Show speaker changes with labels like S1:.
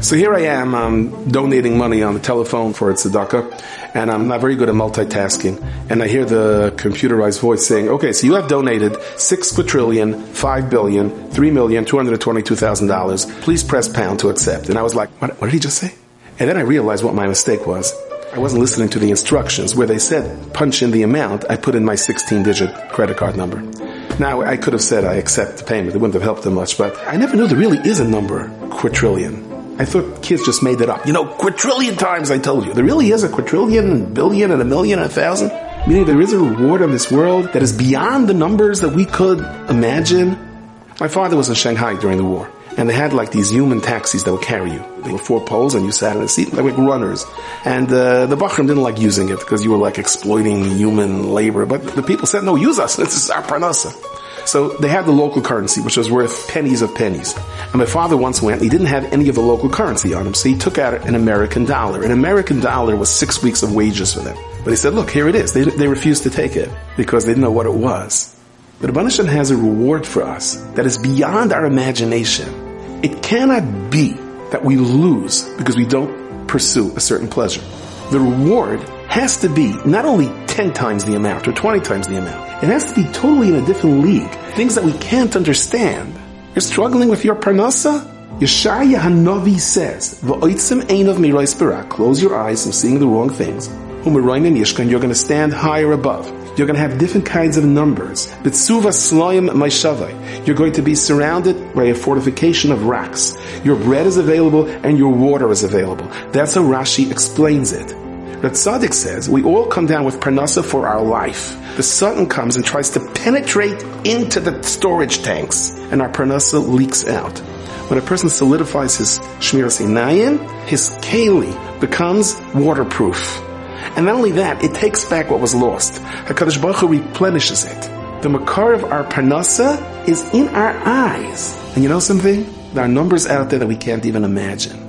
S1: So here I am, um, donating money on the telephone for a tzedakah, and I'm not very good at multitasking. And I hear the computerized voice saying, okay, so you have donated six quadrillion, five billion, three million, two hundred twenty-two thousand dollars. Please press pound to accept. And I was like, what, what did he just say? And then I realized what my mistake was. I wasn't listening to the instructions where they said punch in the amount. I put in my 16 digit credit card number. Now, I could have said I accept the payment. It wouldn't have helped them much, but I never knew there really is a number, quadrillion. I thought kids just made that up. You know, quadrillion times I told you. There really is a quadrillion and billion and a million and a thousand. Meaning there is a reward in this world that is beyond the numbers that we could imagine. My father was in Shanghai during the war. And they had like these human taxis that would carry you. They were four poles and you sat in a seat. Like runners. And uh, the Bachram didn't like using it because you were like exploiting human labor. But the people said, no, use us. This is our parnasa. So they had the local currency, which was worth pennies of pennies. And my father once went, he didn't have any of the local currency on him, so he took out an American dollar. An American dollar was six weeks of wages for them. But he said, look, here it is. They, they refused to take it because they didn't know what it was. But Abanishan has a reward for us that is beyond our imagination. It cannot be that we lose because we don't pursue a certain pleasure. The reward has to be not only 10 times the amount or 20 times the amount. It has to be totally in a different league. Things that we can't understand. You're struggling with your parnasa? Yeshaya Hanavi says, V'oitzim of mirois barak. Close your eyes from seeing the wrong things. Umeroin yishkan, you're going to stand higher above. You're going to have different kinds of numbers. Bitsuva sloyim maishavai. You're going to be surrounded by a fortification of rocks. Your bread is available and your water is available. That's how Rashi explains it. But Tzaddik says we all come down with parnasa for our life. The sun comes and tries to penetrate into the storage tanks, and our parnasa leaks out. When a person solidifies his shmiras Einayim, his keli becomes waterproof. And not only that, it takes back what was lost. HaKadosh Baruch Hu replenishes it. The makor of our parnasa is in our eyes. And you know something? There are numbers out there that we can't even imagine.